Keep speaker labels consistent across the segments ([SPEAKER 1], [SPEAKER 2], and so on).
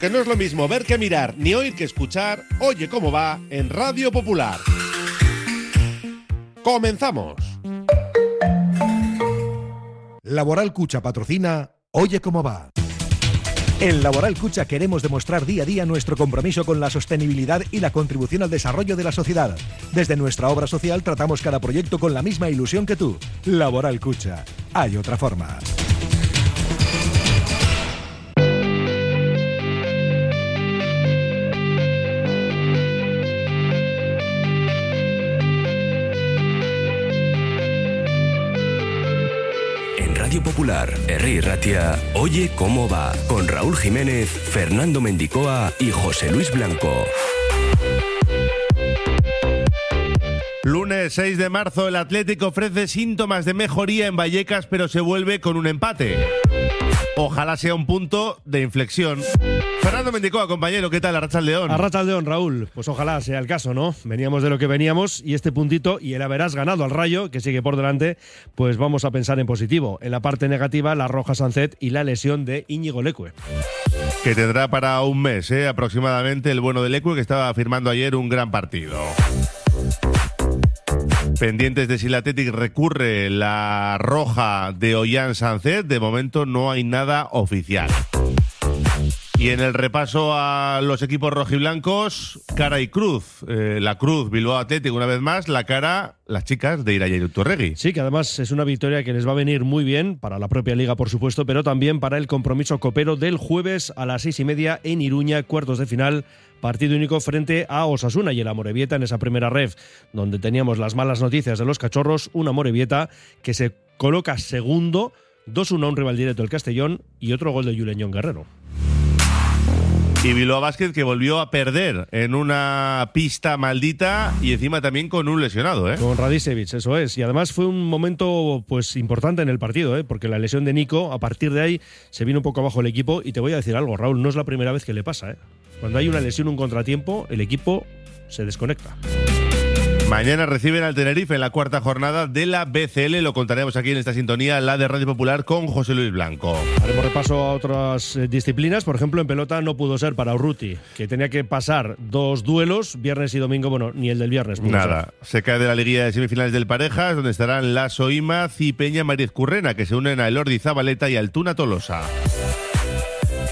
[SPEAKER 1] porque no es lo mismo ver que mirar, ni oír que escuchar. Oye cómo va en Radio Popular. Comenzamos.
[SPEAKER 2] Laboral Cucha patrocina Oye cómo va. En Laboral Cucha queremos demostrar día a día nuestro compromiso con la sostenibilidad y la contribución al desarrollo de la sociedad. Desde nuestra obra social tratamos cada proyecto con la misma ilusión que tú. Laboral Cucha. Hay otra forma.
[SPEAKER 3] Radio Popular, Herri Ratia, Oye cómo va, con Raúl Jiménez, Fernando Mendicoa y José Luis Blanco.
[SPEAKER 1] Lunes 6 de marzo, el Atlético ofrece síntomas de mejoría en Vallecas, pero se vuelve con un empate. Ojalá sea un punto de inflexión. Fernando Mendicoa, compañero, ¿qué tal? Arracha León.
[SPEAKER 4] Arracha León, Raúl. Pues ojalá sea el caso, ¿no? Veníamos de lo que veníamos y este puntito y el haberás ganado al Rayo, que sigue por delante, pues vamos a pensar en positivo. En la parte negativa, la Roja Sancet y la lesión de Íñigo Lecue.
[SPEAKER 1] Que tendrá para un mes, ¿eh? aproximadamente, el bueno de Lecue, que estaba firmando ayer un gran partido. Pendientes de si el Athletic recurre la roja de Ollán Sancet, de momento no hay nada oficial. Y en el repaso a los equipos rojiblancos, cara y cruz. Eh, la cruz Bilbao Athletic una vez más, la cara las chicas de Iraya y Turregui.
[SPEAKER 4] Sí, que además es una victoria que les va a venir muy bien para la propia liga, por supuesto, pero también para el compromiso copero del jueves a las seis y media en Iruña, cuartos de final partido único frente a Osasuna y el Amorebieta en esa primera ref, donde teníamos las malas noticias de los cachorros, un Amorebieta que se coloca segundo, 2-1 a un rival directo el Castellón y otro gol de Juleñón Guerrero.
[SPEAKER 1] Y Bilbao Basket que volvió a perder en una pista maldita y encima también con un lesionado, ¿eh?
[SPEAKER 4] Con Radicevic, eso es. Y además fue un momento pues importante en el partido, ¿eh? Porque la lesión de Nico, a partir de ahí, se vino un poco abajo el equipo. Y te voy a decir algo, Raúl, no es la primera vez que le pasa, ¿eh? Cuando hay una lesión, un contratiempo, el equipo se desconecta.
[SPEAKER 1] Mañana reciben al Tenerife en la cuarta jornada de la BCL. Lo contaremos aquí en esta sintonía, la de Radio Popular, con José Luis Blanco.
[SPEAKER 4] Haremos repaso a otras eh, disciplinas. Por ejemplo, en pelota no pudo ser para Urruti, que tenía que pasar dos duelos, viernes y domingo. Bueno, ni el del viernes.
[SPEAKER 1] Nada. Se cae de la liguilla de semifinales del Parejas, donde estarán Lasso Imaz y Peña Mariz Currena, que se unen a Elordi Zabaleta y al Tuna Tolosa.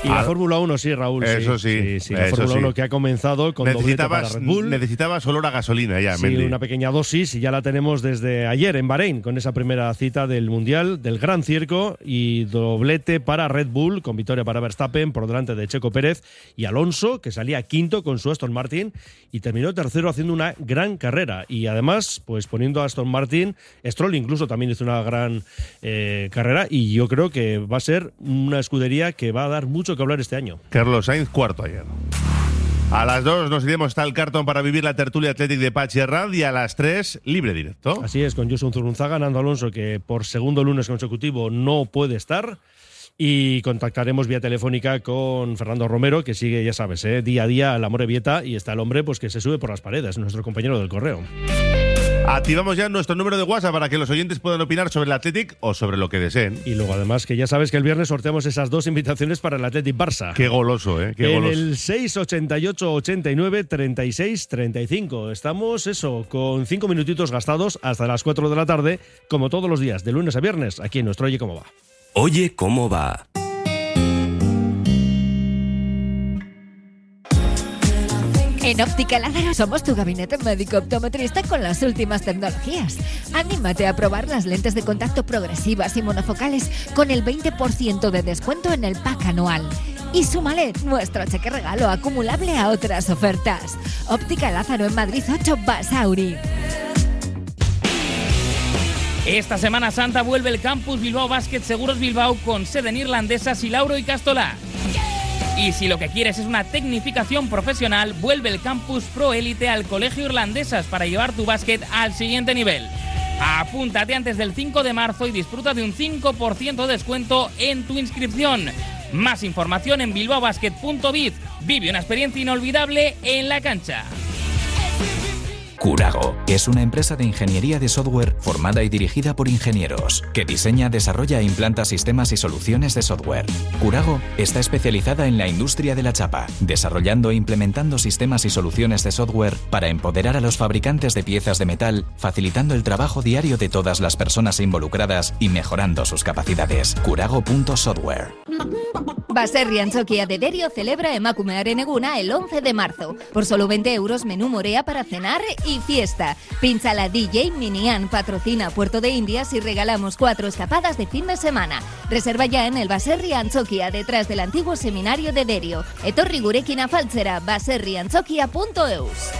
[SPEAKER 4] Y la Fórmula 1 sí, Raúl.
[SPEAKER 1] Eso sí,
[SPEAKER 4] Sí, sí, la
[SPEAKER 1] eso
[SPEAKER 4] Fórmula
[SPEAKER 1] sí.
[SPEAKER 4] 1 que ha comenzado con doblete para
[SPEAKER 1] necesitabas,
[SPEAKER 4] Red Bull.
[SPEAKER 1] necesitabas olor a gasolina ya,
[SPEAKER 4] Sí,
[SPEAKER 1] Mendy.
[SPEAKER 4] una pequeña dosis y ya la tenemos desde ayer en Bahrein con esa primera cita del Mundial, del Gran Circo y doblete para Red Bull con victoria para Verstappen por delante de Checo Pérez y Alonso que salía quinto con su Aston Martin y terminó tercero haciendo una gran carrera y además pues poniendo a Aston Martin, Stroll incluso también hizo una gran eh, carrera y yo creo que va a ser una escudería que va a dar mucho que hablar este año.
[SPEAKER 1] Carlos Sainz, cuarto ayer. A las dos nos iremos hasta el cartón para vivir la tertulia Athletic de Pachi Herrad y a las tres, libre directo.
[SPEAKER 4] Así es, con Josun Zurunzaga, Nando Alonso, que por segundo lunes consecutivo no puede estar. Y contactaremos vía telefónica con Fernando Romero, que sigue, ya sabes, ¿eh? día a día al amor vieta y está el hombre pues que se sube por las paredes, nuestro compañero del correo.
[SPEAKER 1] Activamos ya nuestro número de WhatsApp para que los oyentes puedan opinar sobre el Athletic o sobre lo que deseen.
[SPEAKER 4] Y luego además que ya sabes que el viernes sorteamos esas dos invitaciones para el Athletic Barça.
[SPEAKER 1] Qué goloso, ¿eh? Qué
[SPEAKER 4] en
[SPEAKER 1] goloso.
[SPEAKER 4] el 688 89 36 35. Estamos, eso, con cinco minutitos gastados hasta las 4 de la tarde, como todos los días, de lunes a viernes, aquí en nuestro Oye Cómo Va.
[SPEAKER 3] Oye cómo va.
[SPEAKER 5] En Óptica Lázaro somos tu gabinete médico optometrista con las últimas tecnologías. Anímate a probar las lentes de contacto progresivas y monofocales con el 20% de descuento en el pack anual. Y súmale nuestro cheque regalo acumulable a otras ofertas. Óptica Lázaro en Madrid 8 Basauri.
[SPEAKER 6] Esta Semana Santa vuelve el Campus Bilbao Basket Seguros Bilbao con sede en Irlandesas y Lauro y Castola. Y si lo que quieres es una tecnificación profesional, vuelve el Campus Pro Elite al Colegio Irlandesas para llevar tu básquet al siguiente nivel. Apúntate antes del 5 de marzo y disfruta de un 5% de descuento en tu inscripción. Más información en bilbaobasket.biz. Vive una experiencia inolvidable en la cancha.
[SPEAKER 7] Curago es una empresa de ingeniería de software formada y dirigida por ingenieros, que diseña, desarrolla e implanta sistemas y soluciones de software. Curago está especializada en la industria de la chapa, desarrollando e implementando sistemas y soluciones de software para empoderar a los fabricantes de piezas de metal, facilitando el trabajo diario de todas las personas involucradas y mejorando sus capacidades. Curago.software.
[SPEAKER 5] Baserri Antzoquia de Derio celebra Emakumearen Eguna el 11 de marzo. Por solo 20 euros menú morea para cenar y fiesta. Pincha la DJ Minian patrocina Puerto de Indias y regalamos cuatro escapadas de fin de semana. Reserva ya en el Baserri Antzoquia detrás del antiguo seminario de Derio. Etorri gurekin afaltzera baserriantzoquia.eus.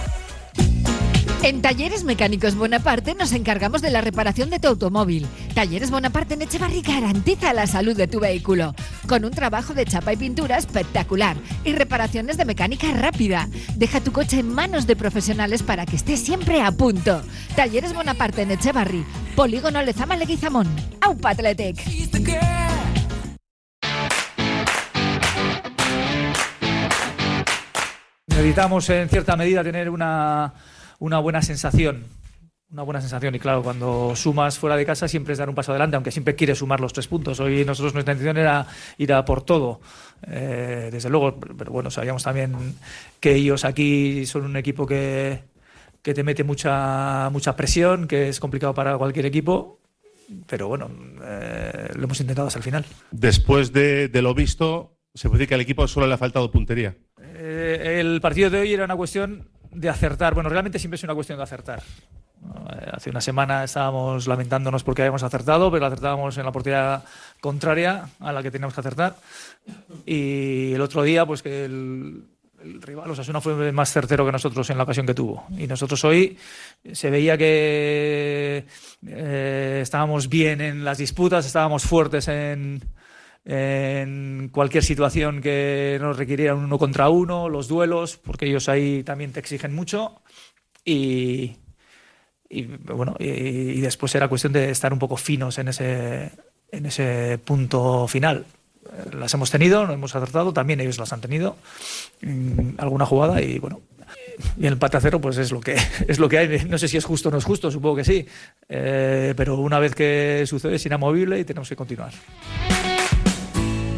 [SPEAKER 5] En Talleres Mecánicos Bonaparte nos encargamos de la reparación de tu automóvil. Talleres Bonaparte en Echevarri garantiza la salud de tu vehículo, con un trabajo de chapa y pintura espectacular y reparaciones de mecánica rápida. Deja tu coche en manos de profesionales para que esté siempre a punto. Talleres Bonaparte en Echevarri, Polígono Lezama Leguizamón. ¡Aupa Athletic!
[SPEAKER 8] Necesitamos en cierta medida tener una, una buena sensación. Una buena sensación y claro, cuando sumas fuera de casa siempre es dar un paso adelante, aunque siempre quieres sumar los tres puntos. Hoy nosotros nuestra intención era ir a por todo, eh, desde luego, pero bueno, sabíamos también que ellos aquí son un equipo que, que te mete mucha, mucha presión, que es complicado para cualquier equipo, pero bueno, eh, lo hemos intentado hasta el final.
[SPEAKER 1] Después de, de lo visto, se puede decir que al equipo solo le ha faltado puntería.
[SPEAKER 8] Eh, el partido de hoy era una cuestión de acertar. Bueno, realmente siempre es una cuestión de acertar. Hace una semana estábamos lamentándonos porque habíamos acertado, pero acertábamos en la portería contraria a la que teníamos que acertar. Y el otro día, pues que el, el rival Osasuna fue más certero que nosotros en la ocasión que tuvo. Y nosotros hoy se veía que eh, estábamos bien en las disputas, estábamos fuertes en, en cualquier situación que nos requiriera un uno contra uno, los duelos, porque ellos ahí también te exigen mucho. Y, y, bueno, y, y después era cuestión de estar un poco finos en ese, en ese punto final. Las hemos tenido, no hemos acertado, también ellos las han tenido en alguna jugada y bueno. Y el empate a cero, pues es lo que es lo que hay. No sé si es justo o no es justo, supongo que sí. Eh, pero una vez que sucede es inamovible y tenemos que continuar.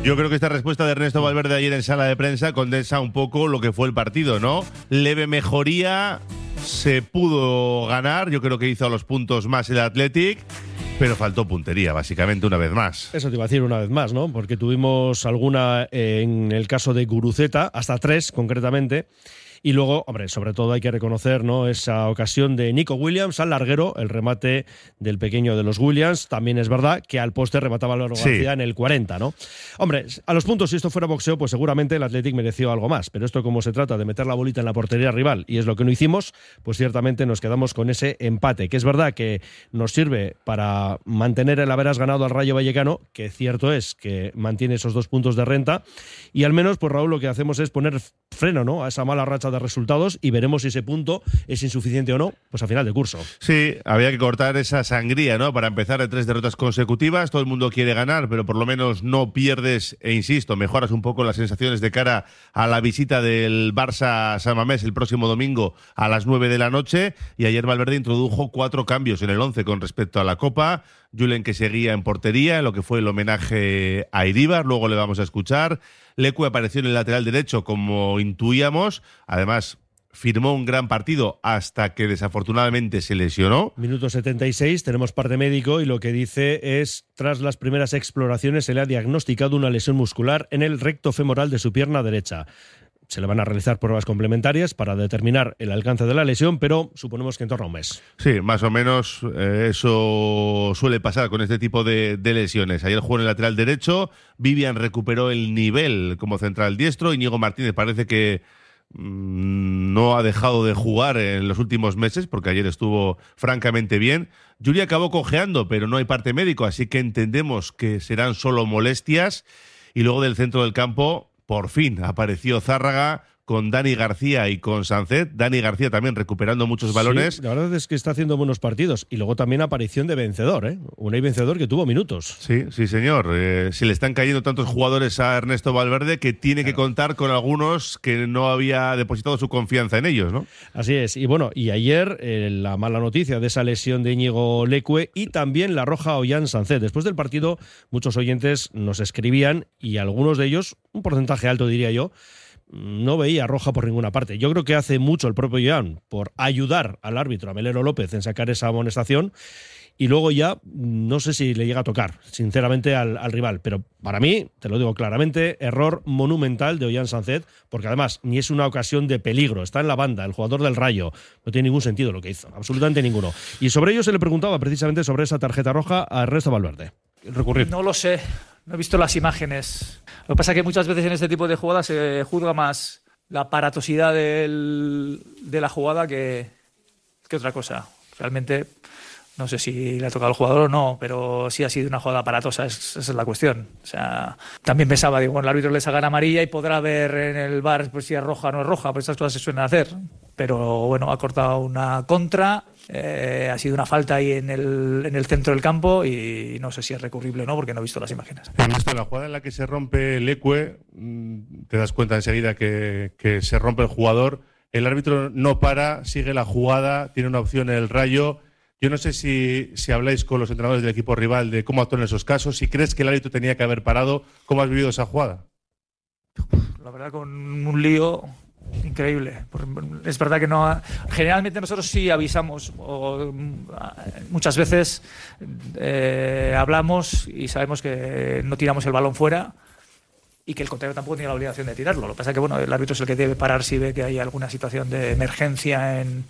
[SPEAKER 1] Yo creo que esta respuesta de Ernesto Valverde ayer en sala de prensa condensa un poco lo que fue el partido, ¿no? Leve mejoría, se pudo ganar, yo creo que hizo a los puntos más el Athletic, pero faltó puntería, básicamente, una vez más.
[SPEAKER 4] Eso te iba a decir una vez más, ¿no? Porque tuvimos alguna eh, en el caso de Guruceta, hasta tres concretamente. Y luego, hombre, sobre todo hay que reconocer ¿no? esa ocasión de Nico Williams al larguero, el remate del pequeño de los Williams. También es verdad que al poste remataba
[SPEAKER 1] Sí.
[SPEAKER 4] García en el 40, ¿no? Hombre, a los puntos, si esto fuera boxeo, pues seguramente el Athletic mereció algo más. Pero esto, como se trata de meter la bolita en la portería rival y es lo que no hicimos, pues ciertamente nos quedamos con ese empate. Que es verdad que nos sirve para mantener el haberas ganado al Rayo Vallecano, que cierto es que mantiene esos dos puntos de renta. Y al menos, pues Raúl, lo que hacemos es poner freno ¿no? a esa mala racha de resultados y veremos si ese punto es insuficiente o no, pues a final de curso.
[SPEAKER 1] Sí, había que cortar esa sangría, ¿no? Para empezar de tres derrotas consecutivas, todo el mundo quiere ganar, pero por lo menos no pierdes, e insisto, mejoras un poco las sensaciones de cara a la visita del Barça a San Mamés el próximo domingo a las 9 de la noche. Y ayer Valverde introdujo cuatro cambios en el 11 con respecto a la Copa. Julen que seguía en portería, lo que fue el homenaje a Iríbar, luego le vamos a escuchar. Lecu apareció en el lateral derecho como intuíamos, además firmó un gran partido hasta que desafortunadamente se lesionó.
[SPEAKER 4] Minuto 76, tenemos parte médico y lo que dice es, tras las primeras exploraciones se le ha diagnosticado una lesión muscular en el recto femoral de su pierna derecha. Se le van a realizar pruebas complementarias para determinar el alcance de la lesión, pero suponemos que en torno a un mes.
[SPEAKER 1] Sí, más o menos eh, eso suele pasar con este tipo de, de lesiones. Ayer jugó en el lateral derecho, Vivian recuperó el nivel como central diestro, Íñigo Martínez parece que mm, no ha dejado de jugar en los últimos meses, porque ayer estuvo francamente bien. Julia acabó cojeando, pero no hay parte médico, así que entendemos que serán solo molestias. Y luego del centro del campo, por fin apareció Zárraga con Dani García y con Sancet. Dani García también recuperando muchos balones.
[SPEAKER 4] Sí, la verdad es que está haciendo buenos partidos. Y luego también aparición de vencedor, ¿eh? Un vencedor que tuvo minutos.
[SPEAKER 1] Sí, sí, señor. Eh, si le están cayendo tantos jugadores a Ernesto Valverde que tiene que contar con algunos que no había depositado su confianza en ellos, ¿no?
[SPEAKER 4] Así es. Y bueno, y ayer eh, la mala noticia de esa lesión de Íñigo Lecue y también la roja Ollán Sancet. Después del partido, muchos oyentes nos escribían y algunos de ellos, un porcentaje alto diría yo, no veía roja por ninguna parte. Yo creo que hace mucho el propio Joan por ayudar al árbitro, a Melero López, en sacar esa amonestación. Y luego ya no sé si le llega a tocar, sinceramente, al, rival. Pero para mí, te lo digo claramente, error monumental de Ollán Sancet, porque además ni es una ocasión de peligro. Está en la banda, el jugador del rayo. No tiene ningún sentido lo que hizo, absolutamente ninguno. Y sobre ello se le preguntaba precisamente sobre esa tarjeta roja a Ernesto Valverde.
[SPEAKER 8] No lo sé. No he visto las imágenes. Lo que pasa es que muchas veces en este tipo de jugadas se juzga más la aparatosidad de la jugada que, otra cosa. Realmente no sé si le ha tocado al jugador o no, pero sí ha sido una jugada aparatosa, esa es la cuestión. O sea, también pensaba, digo, el árbitro le saca amarilla y podrá ver en el bar pues, si es roja o no es roja, pues esas cosas se suelen hacer. Pero bueno, ha cortado una contra, eh, ha sido una falta ahí en el, en el centro del campo y no sé si es recurrible o no, porque no he visto las imágenes.
[SPEAKER 1] En esto, la jugada en la que se rompe el ecue, mm, te das cuenta enseguida que, que se rompe el jugador, el árbitro no para, sigue la jugada, tiene una opción en el rayo yo no sé si, si habláis con los entrenadores del equipo rival de cómo actúan en esos casos, si crees que el árbitro tenía que haber parado, ¿cómo has vivido esa jugada?
[SPEAKER 8] La verdad, con un lío increíble. Es verdad que no. Generalmente nosotros sí avisamos, o, muchas veces eh, hablamos y sabemos que no tiramos el balón fuera y que el contrario tampoco tiene la obligación de tirarlo. Lo que pasa es que bueno, el árbitro es el que debe parar si ve que hay alguna situación de emergencia en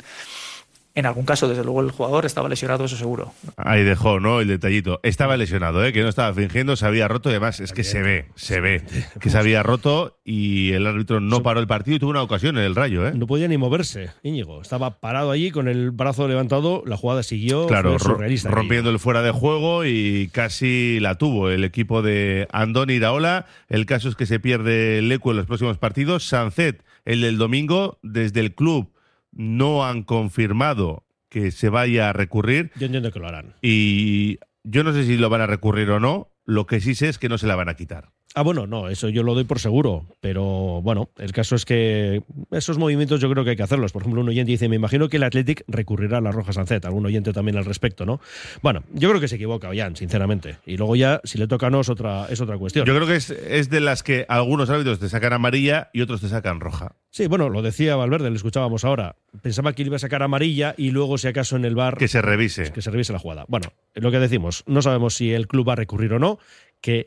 [SPEAKER 8] en algún caso, desde luego, el jugador estaba lesionado, eso seguro.
[SPEAKER 1] Ahí dejó, ¿no? El detallito. Estaba lesionado, ¿eh? Que no estaba fingiendo, se había roto y además es que se ve, se ve que se había roto y el árbitro no paró el partido y tuvo una ocasión en el rayo, ¿eh?
[SPEAKER 4] No podía ni moverse, Íñigo. Estaba parado allí con el brazo levantado, la jugada siguió.
[SPEAKER 1] Claro, rompiendo el fuera de juego y casi la tuvo el equipo de Andoni Iraola. El caso es que se pierde el eco en los próximos partidos. Sancet, el del domingo, desde el club no han confirmado que se vaya a recurrir.
[SPEAKER 4] Yo entiendo que lo harán.
[SPEAKER 1] Y yo no sé si lo van a recurrir o no. Lo que sí sé es que no se la van a quitar.
[SPEAKER 4] Ah, bueno, no, eso yo lo doy por seguro, pero bueno, el caso es que esos movimientos yo creo que hay que hacerlos. Por ejemplo, un oyente dice, me imagino que el Athletic recurrirá a la Roja Sancet, algún oyente también al respecto, ¿no? Bueno, yo creo que se equivoca, Ollán, sinceramente. Y luego ya, si le toca no, es otra, es otra cuestión.
[SPEAKER 1] Yo creo que es, de las que algunos árbitros te sacan amarilla y otros te sacan roja.
[SPEAKER 4] Sí, bueno, lo decía Valverde, lo escuchábamos ahora. Pensaba que iba a sacar amarilla y luego, si acaso, en el bar...
[SPEAKER 1] Que se revise.
[SPEAKER 4] Que se revise la jugada. Bueno, lo que decimos, no sabemos si el club va a recurrir o no que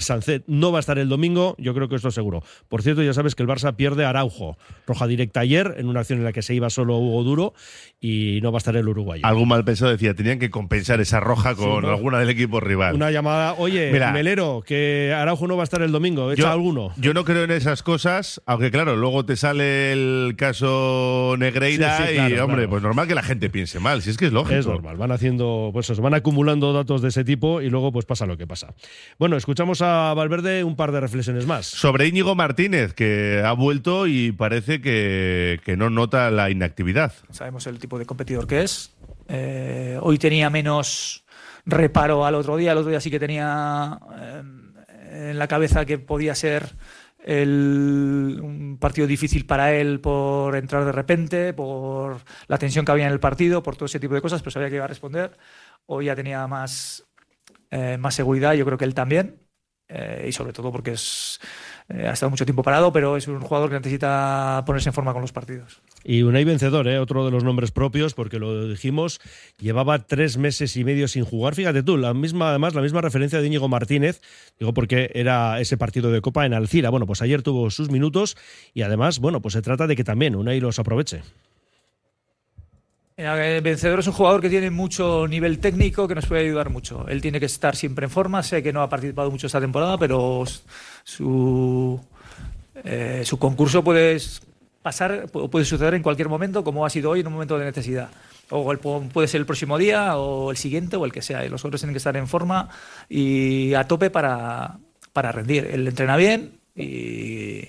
[SPEAKER 4] Sancet no va a estar el domingo, yo creo que esto es seguro. Por cierto, ya sabes que el Barça pierde a Araujo, roja directa ayer, en una acción en la que se iba solo Hugo Duro y no va a estar el uruguayo.
[SPEAKER 1] Algún mal pensado decía, tenían que compensar esa roja con alguna del equipo rival.
[SPEAKER 4] Una llamada, oye, Melero, que Araujo no va a estar el domingo, echa alguno.
[SPEAKER 1] Yo no creo en esas cosas, aunque claro, luego te sale el caso Negreira y, hombre, pues normal que la gente piense mal, si es que es lógico.
[SPEAKER 4] Es normal, van haciendo, pues van acumulando datos de ese tipo y luego pues pasa lo que pasa. Bueno, escuchamos a Valverde un par de reflexiones más.
[SPEAKER 1] Sobre Íñigo Martínez, que ha vuelto y parece que, no nota la inactividad.
[SPEAKER 8] Sabemos el tipo de competidor que es. Eh, hoy tenía menos reparo al otro día. El otro día sí que tenía eh, en la cabeza que podía ser un partido difícil para él por entrar de repente, por la tensión que había en el partido, por todo ese tipo de cosas, pero sabía que iba a responder. Hoy ya tenía más eh, más seguridad, yo creo que él también, eh, y sobre todo porque eh, ha estado mucho tiempo parado, pero es un jugador que necesita ponerse en forma con los partidos.
[SPEAKER 4] Y Unai Vencedor, otro de los nombres propios, porque lo dijimos, llevaba tres meses y medio sin jugar. Fíjate tú, la misma, además, la misma referencia de Íñigo Martínez, digo porque era ese partido de Copa en Alcira. Bueno, pues ayer tuvo sus minutos y además, bueno, pues se trata de que también Unai los aproveche.
[SPEAKER 8] El vencedor es un jugador que tiene mucho nivel técnico que nos puede ayudar mucho. Él tiene que estar siempre en forma. Sé que no ha participado mucho esta temporada, pero su, eh, su concurso puede pasar, puede suceder en cualquier momento, como ha sido hoy en un momento de necesidad. O puede ser el próximo día, o el siguiente, o el que sea. Los jugadores tienen que estar en forma y a tope para, para rendir. Él entrena bien y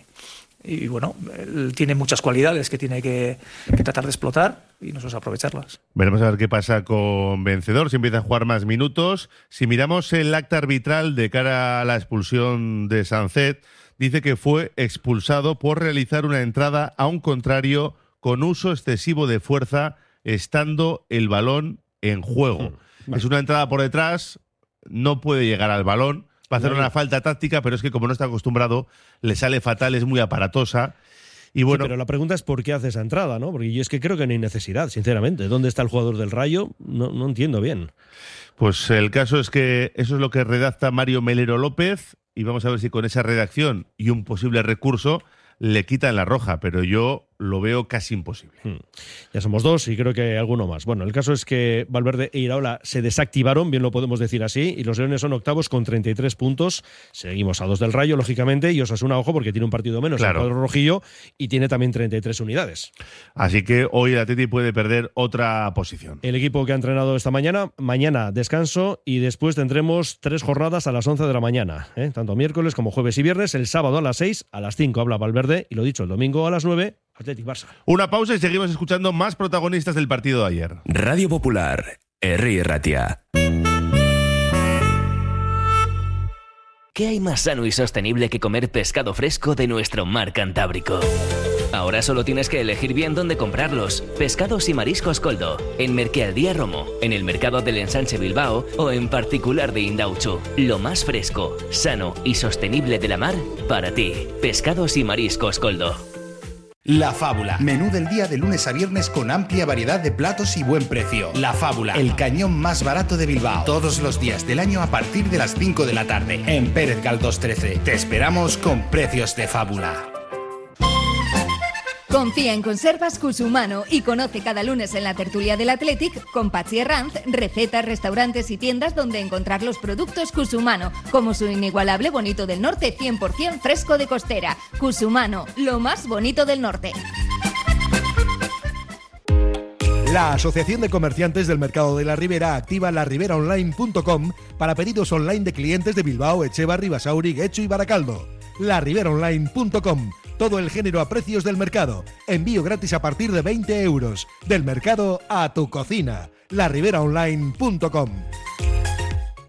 [SPEAKER 8] y bueno, él tiene muchas cualidades que tiene que, tratar de explotar y nosotros aprovecharlas.
[SPEAKER 1] Veremos a ver qué pasa con Vencedor, si empieza a jugar más minutos. Si miramos el acta arbitral de cara a la expulsión de Sancet, dice que fue expulsado por realizar una entrada a un contrario con uso excesivo de fuerza estando el balón en juego. Mm, es una entrada por detrás, no puede llegar al balón va a hacer una falta táctica, pero es que como no está acostumbrado, le sale fatal, es muy aparatosa. Y bueno,
[SPEAKER 4] pero la pregunta es por qué hace esa entrada, ¿no? Porque yo es que creo que no hay necesidad, sinceramente. ¿Dónde está el jugador del Rayo? No, no entiendo bien.
[SPEAKER 1] Pues el caso es que eso es lo que redacta Mario Melero López y vamos a ver si con esa redacción y un posible recurso le quitan la roja, pero yo lo veo casi imposible. Hmm.
[SPEAKER 4] Ya somos dos y creo que alguno más. Bueno, el caso es que Valverde e Iraola se desactivaron, bien lo podemos decir así, y los Leones son octavos con 33 puntos. Seguimos a dos del Rayo, lógicamente, y Osasuna, ojo, porque tiene un partido menos,
[SPEAKER 1] claro.
[SPEAKER 4] el cuadro rojillo, y tiene también 33 unidades.
[SPEAKER 1] Así que hoy el Atleti puede perder otra posición.
[SPEAKER 4] El equipo que ha entrenado esta mañana, mañana descanso y después tendremos tres jornadas a las 11 de la mañana, ¿eh? tanto miércoles como jueves y viernes, el sábado a las 6, a las 5 habla Valverde, y lo dicho, el domingo a las 9
[SPEAKER 1] una pausa y seguimos escuchando más protagonistas del partido de ayer.
[SPEAKER 3] Radio Popular, R. Ratia.
[SPEAKER 9] ¿Qué hay más sano y sostenible que comer pescado fresco de nuestro mar Cantábrico? Ahora solo tienes que elegir bien dónde comprarlos. Pescados y mariscos Coldo, en Merquealdía Romo, en el mercado del Ensanche Bilbao o en particular de Indauchu. Lo más fresco, sano y sostenible de la mar para ti. Pescados y mariscos Coldo.
[SPEAKER 10] La Fábula. Menú del día de lunes a viernes con amplia variedad de platos y buen precio. La Fábula. El cañón más barato de Bilbao. Todos los días del año a partir de las 5 de la tarde. En Pérez Galdós 13. Te esperamos con precios de fábula.
[SPEAKER 5] Confía en Conservas Cusumano y conoce cada lunes en la tertulia del Athletic con Patsy Herranz recetas, restaurantes y tiendas donde encontrar los productos Cusumano, como su inigualable bonito del norte 100% fresco de costera. Cusumano, lo más bonito del norte.
[SPEAKER 2] La Asociación de Comerciantes del Mercado de la Ribera activa lariberaonline.com para pedidos online de clientes de Bilbao, Echevarri, Basauri, Guecho y Baracaldo. lariberaonline.com todo el género a precios del mercado. Envío gratis a partir de 20 euros. Del mercado a tu cocina. lariberaonline.com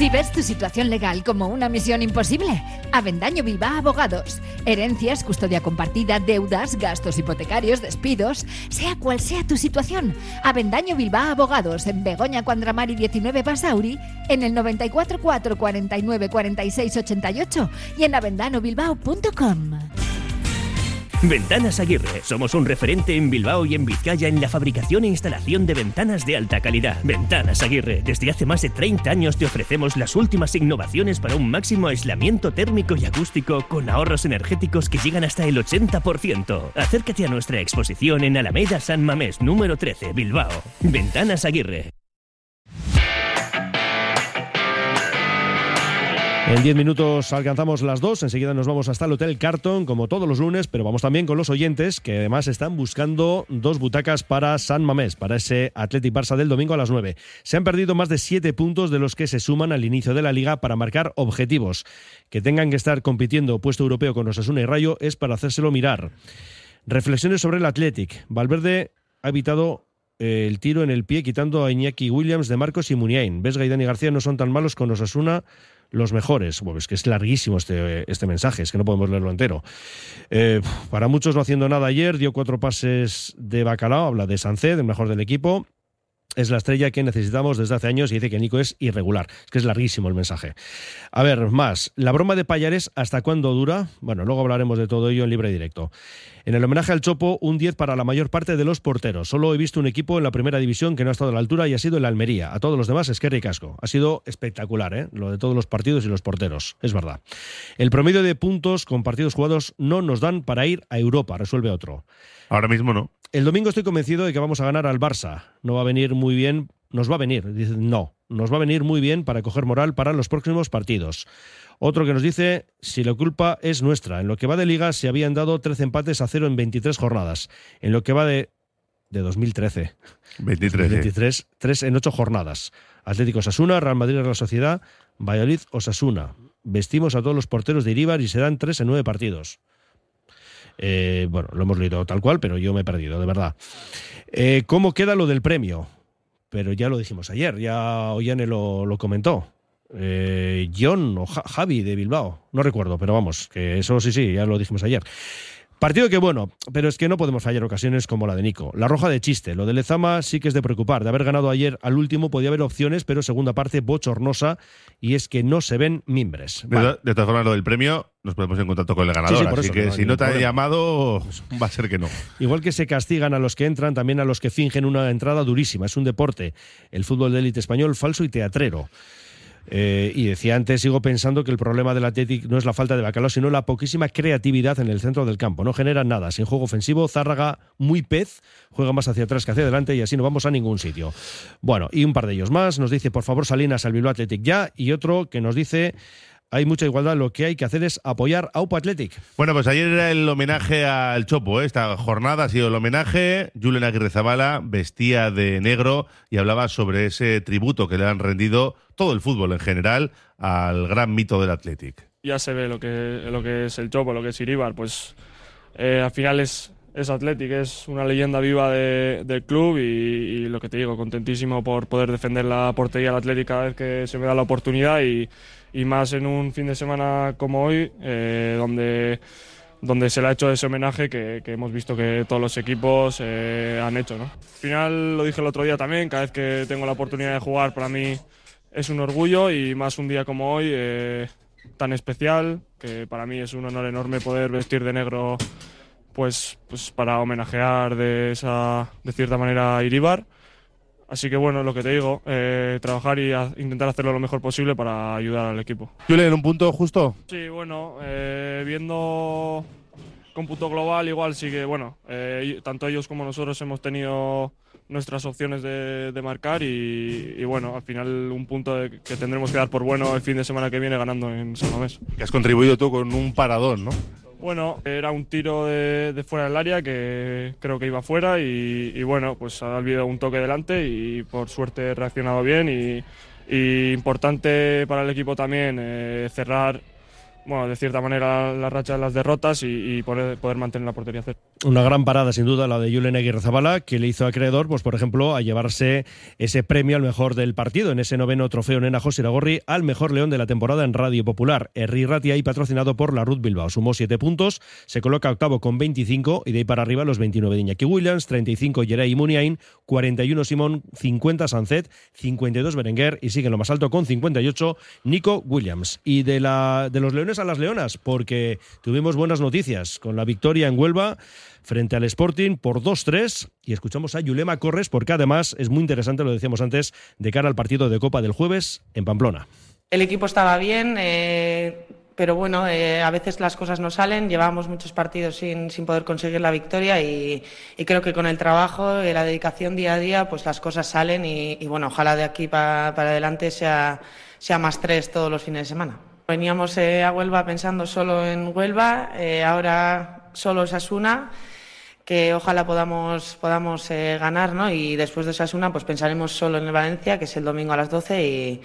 [SPEAKER 5] Si ves tu situación legal como una misión imposible, Avendaño Bilbao Abogados. Herencias, custodia compartida, deudas, gastos hipotecarios, despidos, sea cual sea tu situación. Avendaño Bilbao Abogados en Begoña Cuandramari 19 Basauri, en el 944 49 46 88 y en avendanobilbao.com.
[SPEAKER 11] Ventanas Aguirre. Somos un referente en Bilbao y en Vizcaya en la fabricación e instalación de ventanas de alta calidad. Ventanas Aguirre. Desde hace más de 30 años te ofrecemos las últimas innovaciones para un máximo aislamiento térmico y acústico con ahorros energéticos que llegan hasta el 80%. Acércate a nuestra exposición en Alameda San Mamés, número 13, Bilbao. Ventanas Aguirre.
[SPEAKER 4] En 10 minutos alcanzamos las 2, enseguida nos vamos hasta el Hotel Carton, como todos los lunes, pero vamos también con los oyentes que además están buscando dos butacas para San Mamés, para ese Athletic Barça del domingo a las 9. Se han perdido más de 7 puntos de los que se suman al inicio de la liga para marcar objetivos. Que tengan que estar compitiendo puesto europeo con Osasuna y Rayo es para hacérselo mirar. Reflexiones sobre el Athletic. Valverde ha evitado eh, el tiro en el pie quitando a Iñaki Williams de Marcos y Muniain. Vesga y Dani García no son tan malos con Osasuna los mejores. Bueno, es que es larguísimo este, este mensaje, es que no podemos leerlo entero. Eh, para muchos no haciendo nada ayer, dio cuatro pases de bacalao, habla de Sanced, el mejor del equipo. Es la estrella que necesitamos desde hace años y dice que Nico es irregular. Es que es larguísimo el mensaje. A ver, más. La broma de Payares, ¿hasta cuándo dura? Bueno, luego hablaremos de todo ello en libre directo. En el homenaje al Chopo, un 10 para la mayor parte de los porteros. Solo he visto un equipo en la primera división que no ha estado a la altura y ha sido el Almería. A todos los demás es que Casco. Ha sido espectacular, ¿eh? Lo de todos los partidos y los porteros. Es verdad. El promedio de puntos con partidos jugados no nos dan para ir a Europa, resuelve otro.
[SPEAKER 1] Ahora mismo no.
[SPEAKER 4] El domingo estoy convencido de que vamos a ganar al Barça. No va a venir muy bien. Nos va a venir. Dicen, no. Nos va a venir muy bien para coger moral para los próximos partidos. Otro que nos dice si la culpa es nuestra. En lo que va de liga se habían dado 13 empates a cero en 23 jornadas. En lo que va de, de 2013.
[SPEAKER 1] 23.
[SPEAKER 4] 23, 3 en 8 jornadas. Atlético Osasuna, Real Madrid Real Sociedad, Valladolid Osasuna. Vestimos a todos los porteros de Iríbar y se dan 3 en 9 partidos. Eh, bueno, lo hemos leído tal cual, pero yo me he perdido, de verdad. Eh, ¿Cómo queda lo del premio? Pero ya lo dijimos ayer, ya Ollane lo, lo comentó. Eh, John o Javi de Bilbao, no recuerdo, pero vamos, que eso sí, sí, ya lo dijimos ayer. Partido que bueno, pero es que no podemos fallar ocasiones como la de Nico. La roja de chiste, lo de Lezama sí que es de preocupar. De haber ganado ayer al último podía haber opciones, pero segunda parte bochornosa y es que no se ven mimbres.
[SPEAKER 1] De, de, todas formas, lo del premio nos ponemos en contacto con el ganador, sí, sí, así eso, que no si no te ha llamado va a ser que no.
[SPEAKER 4] Igual que se castigan a los que entran, también a los que fingen una entrada durísima. Es un deporte, el fútbol de élite español falso y teatrero. Eh, y decía antes, sigo pensando que el problema del Athletic no es la falta de bacalao, sino la poquísima creatividad en el centro del campo. No genera nada. Sin juego ofensivo, Zárraga, muy pez, juega más hacia atrás que hacia adelante y así no vamos a ningún sitio. Bueno, y un par de ellos más. Nos dice, por favor, Salinas al Bilbao Athletic ya. Y otro que nos dice hay mucha igualdad. Lo que hay que hacer es apoyar a UPA Athletic.
[SPEAKER 1] Bueno, pues ayer era el homenaje al Chopo. ¿eh? Esta jornada ha sido el homenaje. Julen Aguirre Zabala vestía de negro y hablaba sobre ese tributo que le han rendido todo el fútbol en general al gran mito del Athletic.
[SPEAKER 12] Ya se ve lo que, lo que es el Chopo, lo que es Iribar. Pues eh, al final es, es Athletic, es una leyenda viva de, del club y, lo que te digo, contentísimo por poder defender la portería del Athletic cada vez que se me da la oportunidad y, más en un fin de semana como hoy, eh, donde, donde se le ha hecho ese homenaje que, que hemos visto que todos los equipos eh, han hecho. Al final lo dije el otro día también, cada vez que tengo la oportunidad de jugar para mí es un orgullo y más un día como hoy eh, tan especial, que para mí es un honor enorme poder vestir de negro pues, pues para homenajear de, esa, de cierta manera a Iribar. Así que bueno, lo que te digo, eh, trabajar y a, intentar hacerlo lo mejor posible para ayudar al equipo.
[SPEAKER 1] ¿Julen, en un punto justo?
[SPEAKER 12] Sí, bueno, eh, viendo cómputo global igual sí que, bueno, eh, tanto ellos como nosotros hemos tenido nuestras opciones de, de marcar y, y, bueno, al final un punto de, que tendremos que dar por bueno el fin de semana que viene ganando en San Mamés.
[SPEAKER 1] Que has contribuido tú con un paradón, ¿no?
[SPEAKER 12] Bueno, era un tiro de, de, fuera del área que creo que iba fuera y, bueno, pues ha habido un toque delante y por suerte he reaccionado bien y, importante para el equipo también eh, cerrar bueno, de cierta manera la racha de las derrotas y, poder, poder, mantener la portería cero.
[SPEAKER 4] Una gran parada, sin duda, la de Julen Aguirre Zabala, que le hizo acreedor, pues por ejemplo, a llevarse ese premio al mejor del partido, en ese noveno trofeo Nena José Iragorri, al mejor león de la temporada en Radio Popular. Herri Ratia y patrocinado por la Ruth Bilbao. Sumó siete puntos, se coloca octavo con 25 y de ahí para arriba los 29 de Iñaki Williams, 35 Jerey Muniain, 41 Simón, 50 Sancet, 52 Berenguer y sigue lo más alto con 58 Nico Williams. Y de, la, de los leones a las leonas, porque tuvimos buenas noticias con la victoria en Huelva frente al Sporting por 2-3 y escuchamos a Yulema Corres porque además es muy interesante, lo decíamos antes, de cara al partido de Copa del jueves en Pamplona.
[SPEAKER 13] El equipo estaba bien, eh, pero bueno, eh, a veces las cosas no salen, llevábamos muchos partidos sin, sin poder conseguir la victoria y, y, creo que con el trabajo y la dedicación día a día, pues las cosas salen y, y bueno, ojalá de aquí para, para adelante sea, sea más tres todos los fines de semana. Veníamos eh, a Huelva pensando solo en Huelva, eh, ahora solo Sasuna, que ojalá podamos, podamos eh, ganar, ¿no? Y después de Sasuna, pues pensaremos solo en el Valencia, que es el domingo a las 12 y,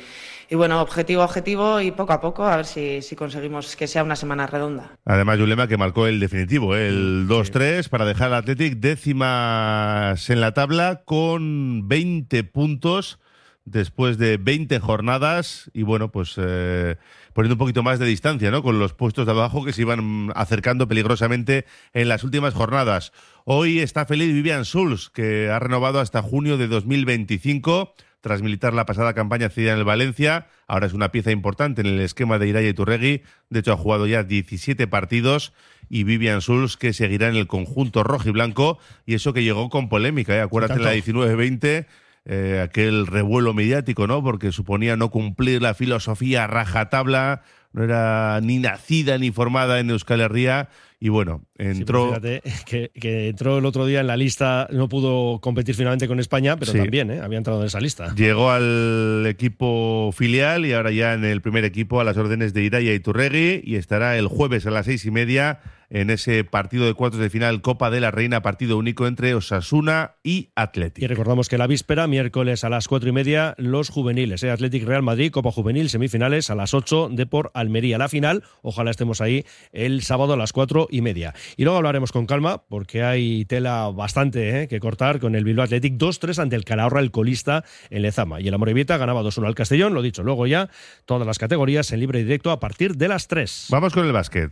[SPEAKER 13] y bueno, objetivo a objetivo y poco a poco a ver si, si, conseguimos que sea una semana redonda.
[SPEAKER 1] Además, Yulema que marcó el definitivo, el 2-3 para dejar al Athletic décimas en la tabla con 20 puntos después de 20 jornadas y bueno, pues eh, poniendo un poquito más de distancia, ¿no? Con los puestos de abajo que se iban acercando peligrosamente en las últimas jornadas. Hoy está feliz Vivian Souls, que ha renovado hasta junio de 2025 tras militar la pasada campaña cedida en el Valencia. Ahora es una pieza importante en el esquema de Iraya y Turregui. De hecho, ha jugado ya 17 partidos y Vivian Souls, que seguirá en el conjunto rojo y blanco. Y eso que llegó con polémica, ¿eh? acuérdate en la 19-20 eh, aquel revuelo mediático, ¿no? Porque suponía no cumplir la filosofía rajatabla, no era ni nacida ni formada en Euskal Herria y bueno, entró.
[SPEAKER 4] fíjate que, entró el otro día en la lista, no pudo competir finalmente con España, pero también ¿eh? había entrado en esa lista.
[SPEAKER 1] Llegó al equipo filial y ahora ya en el primer equipo a las órdenes de Iraya y Turregui y estará el jueves a las seis y media en ese partido de cuartos de final Copa de la Reina, partido único entre Osasuna y Atlético.
[SPEAKER 4] Y recordamos que la víspera, miércoles a las cuatro y media, los juveniles, ¿eh? Atlético Real Madrid, Copa Juvenil, semifinales a las ocho de por Almería. La final, ojalá estemos ahí el sábado a las cuatro y media. Y luego hablaremos con calma, porque hay tela bastante ¿eh? que cortar con el Bilbao Athletic 2-3 ante el Calahorra, el colista en Lezama. Y el Amorebieta ganaba 2-1 al Castellón, lo dicho, luego ya todas las categorías en libre y directo a partir de las 3.
[SPEAKER 1] Vamos con el básquet.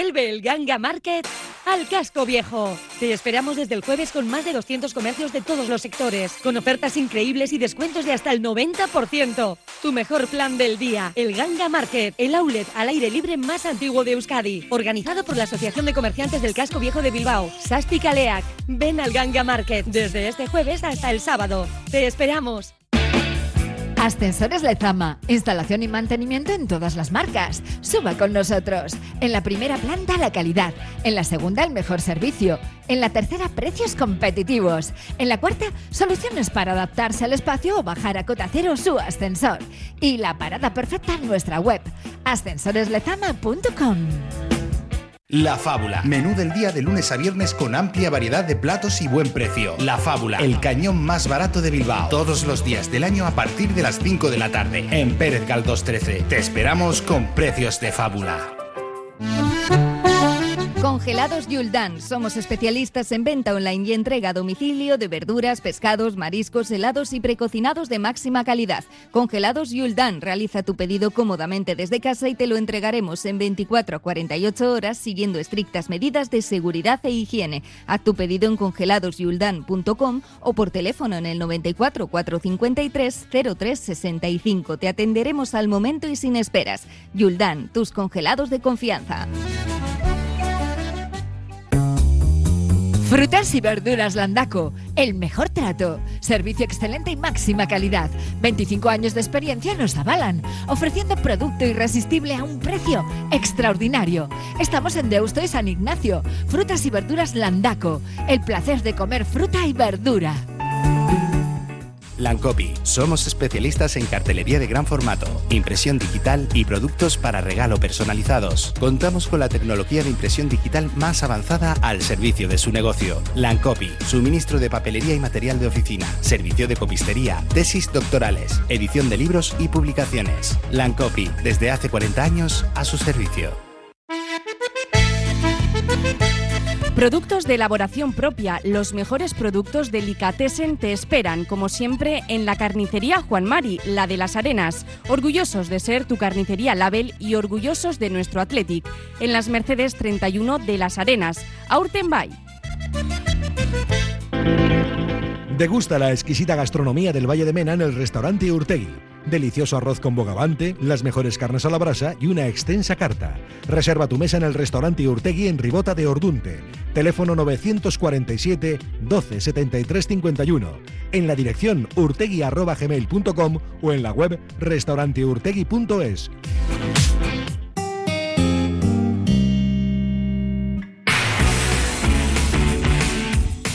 [SPEAKER 14] Vuelve el Ganga Market al casco viejo. Te esperamos desde el jueves con más de 200 comercios de todos los sectores, con ofertas increíbles y descuentos de hasta el 90%. Tu mejor plan del día, el Ganga Market, el outlet al aire libre más antiguo de Euskadi, organizado por la Asociación de Comerciantes del Casco Viejo de Bilbao, Sasti Kaleak. Ven al Ganga Market desde este jueves hasta el sábado. Te esperamos.
[SPEAKER 5] Ascensores Lezama. Instalación y mantenimiento en todas las marcas. Suba con nosotros. En la primera planta la calidad. En la segunda el mejor servicio. En la tercera precios competitivos. En la cuarta soluciones para adaptarse al espacio o bajar a cota cero su ascensor. Y la parada perfecta en nuestra web. ascensoreslezama.com.
[SPEAKER 10] La Fábula. Menú del día de lunes a viernes con amplia variedad de platos y buen precio. La Fábula. El cañón más barato de Bilbao. Todos los días del año a partir de las 5 de la tarde. En Pérez Galdós 13. Te esperamos con precios de fábula.
[SPEAKER 15] Congelados Yuldan. Somos especialistas en venta online y entrega a domicilio de verduras, pescados, mariscos, helados y precocinados de máxima calidad. Congelados Yuldan. Realiza tu pedido cómodamente desde casa y te lo entregaremos en 24 a 48 horas siguiendo estrictas medidas de seguridad e higiene. Haz tu pedido en congeladosyuldan.com o por teléfono en el 94 453 0365. Te atenderemos al momento y sin esperas. Yuldan, tus congelados de confianza.
[SPEAKER 5] Frutas y verduras Landaco, el mejor trato, servicio excelente y máxima calidad. 25 años de experiencia nos avalan, ofreciendo producto irresistible a un precio extraordinario. Estamos en Deusto y San Ignacio. Frutas y verduras Landaco, el placer de comer fruta y verdura.
[SPEAKER 16] Lancopi. Somos especialistas en cartelería de gran formato, impresión digital y productos para regalo personalizados. Contamos con la tecnología de impresión digital más avanzada al servicio de su negocio. Lancopi, suministro de papelería y material de oficina, servicio de copistería, tesis doctorales, edición de libros y publicaciones. Lancopi, desde hace 40 años a su servicio.
[SPEAKER 17] Productos de elaboración propia, los mejores productos Delicatessen te esperan, como siempre, en la carnicería Juan Mari, la de las Arenas. Orgullosos de ser tu carnicería Label y orgullosos de nuestro Athletic. En las Mercedes 31 de las Arenas. Aurtenbay.
[SPEAKER 2] Degusta la exquisita gastronomía del Valle de Mena en el restaurante Urtegui. Delicioso arroz con bogavante, las mejores carnes a la brasa y una extensa carta. Reserva tu mesa en el restaurante Urtegui en Ribota de Ordunte. Teléfono 947 12 73 51. En la dirección urtegui.gmail.com o en la web restauranteurtegui.es.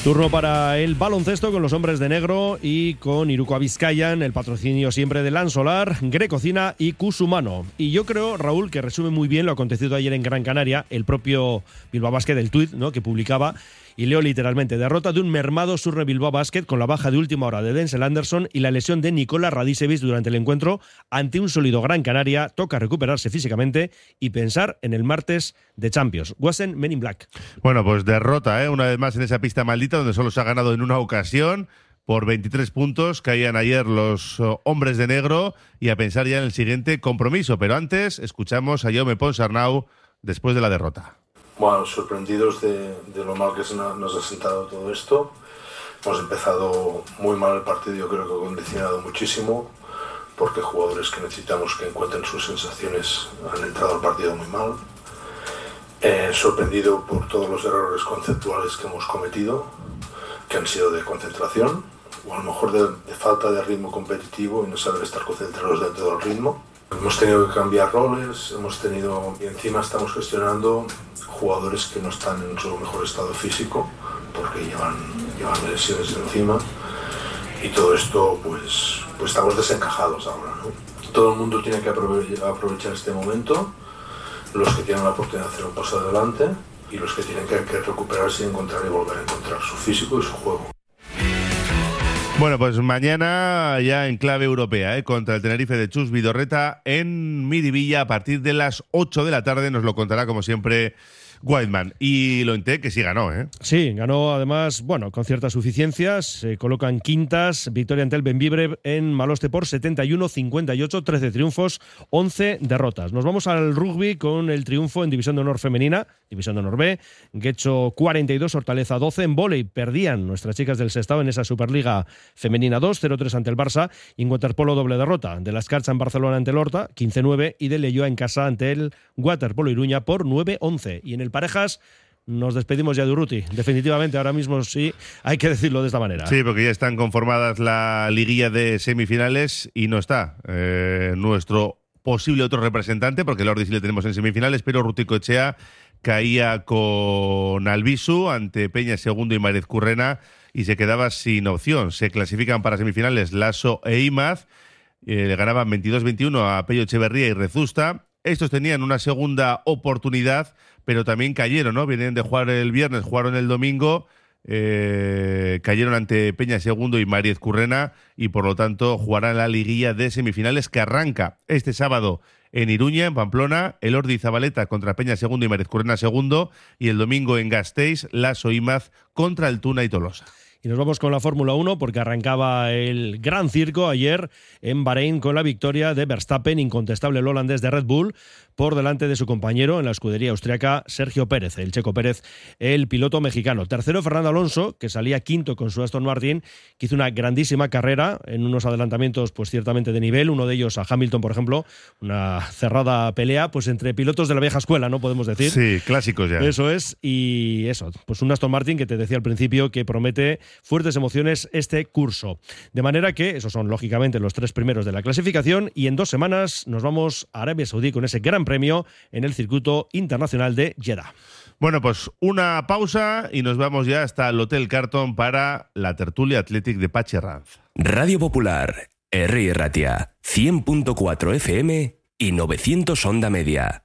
[SPEAKER 4] Turno para el baloncesto con los hombres de negro y con Iruko Vizcayan, el patrocinio siempre de Lansolar, Grecocina y Cusumano. Y yo creo, Raúl, que resume muy bien lo acontecido ayer en Gran Canaria, el propio Bilbao Basket del tuit ¿no? que publicaba y leo literalmente, derrota de un mermado Surre Bilbao Basket con la baja de última hora de Denzel Anderson y la lesión de Nicola Radicevic durante el encuentro ante un sólido Gran Canaria. Toca recuperarse físicamente y pensar en el martes de Champions. Wasen Men in Black.
[SPEAKER 1] Bueno, pues derrota, ¿eh? una vez más en esa pista maldita donde solo se ha ganado en una ocasión por 23 puntos. Caían ayer los oh, hombres de negro y a pensar ya en el siguiente compromiso. Pero antes escuchamos a Jaume Ponsarnau después de la derrota.
[SPEAKER 18] Bueno, sorprendidos de, de lo mal que nos ha sentado todo esto. Hemos empezado muy mal el partido, yo creo que ha condicionado muchísimo, porque jugadores que necesitamos que encuentren sus sensaciones han entrado al partido muy mal. Eh, sorprendido por todos los errores conceptuales que hemos cometido, que han sido de concentración, o a lo mejor de falta de ritmo competitivo y no saber estar concentrados dentro del ritmo. Hemos tenido que cambiar roles, hemos tenido y encima estamos gestionando jugadores que no están en su mejor estado físico porque llevan, lesiones encima y todo esto pues, pues estamos desencajados ahora. ¿no? Todo el mundo tiene que aprove- aprovechar este momento, los que tienen la oportunidad de hacer un paso adelante y los que tienen que recuperarse y encontrar y volver a encontrar su físico y su juego.
[SPEAKER 1] Bueno, pues mañana ya en clave europea, ¿eh? contra el Tenerife de Chus Vidorreta en Miribilla a partir de las 8 de la tarde. Nos lo contará, como siempre, Whiteman. Y lo enté que sí ganó, ¿eh?
[SPEAKER 4] Sí, ganó además, bueno, con ciertas suficiencias. Se colocan quintas. Victoria ante el Benvibre en Maloste por 71-58, 13 triunfos, 11 derrotas. Nos vamos al rugby con el triunfo en División de Honor Femenina, División de Honor B. Guecho 42, Hortaleza 12. En volei perdían nuestras chicas del Sestao en esa Superliga Femenina 2, 0-3 ante el Barça. Y en waterpolo doble derrota de las Carcha en Barcelona ante el Horta, 15-9. Y de Leyoa en casa ante el Waterpolo Iruña por 9-11. Y en el parejas nos despedimos ya de Urruti. Definitivamente, ahora mismo sí, hay que decirlo de esta manera.
[SPEAKER 1] Sí, porque ya están conformadas la liguilla de semifinales y no está eh, nuestro posible otro representante, porque el Ordi sí le tenemos en semifinales, pero Rutico Echea caía con Albisu ante Peña Segundo y Marez Currena y se quedaba sin opción. Se clasifican para semifinales Lasso e Imaz, eh, le ganaban 22-21 a Pello Echeverría y Rezusta. Estos tenían una segunda oportunidad, pero también cayeron, ¿no? Vienen de jugar el viernes, jugaron el domingo, eh, cayeron ante Peña Segundo y Mariez Currena y por lo tanto jugarán la liguilla de semifinales que arranca este sábado en Iruña, en Pamplona, el Ordi Zabaleta contra Peña Segundo y Mariez Currena Segundo y el domingo en Gasteiz, Lasso Imaz contra el Tuna y Tolosa.
[SPEAKER 4] Y nos vamos con la Fórmula 1 porque arrancaba el gran circo ayer en Bahrein con la victoria de Verstappen, incontestable el holandés de Red Bull, por delante de su compañero en la escudería austriaca Sergio Pérez, el checo Pérez, el piloto mexicano. Tercero Fernando Alonso, que salía quinto con su Aston Martin, que hizo una grandísima carrera en unos adelantamientos pues ciertamente de nivel, uno de ellos a Hamilton, por ejemplo, una cerrada pelea pues entre pilotos de la vieja escuela, ¿no podemos decir?
[SPEAKER 1] Sí, clásicos ya.
[SPEAKER 4] Eso es, y eso, pues un Aston Martin que te decía al principio que promete fuertes emociones este curso. De manera que esos son lógicamente los tres primeros de la clasificación y en dos semanas nos vamos a Arabia Saudí con ese gran premio en el circuito internacional de Jeddah.
[SPEAKER 1] Bueno, pues una pausa y nos vamos ya hasta el Hotel Carton para la tertulia Athletic de Pache Ranz.
[SPEAKER 3] Radio Popular, R. Ratia, 100.4 FM y 900 Onda Media.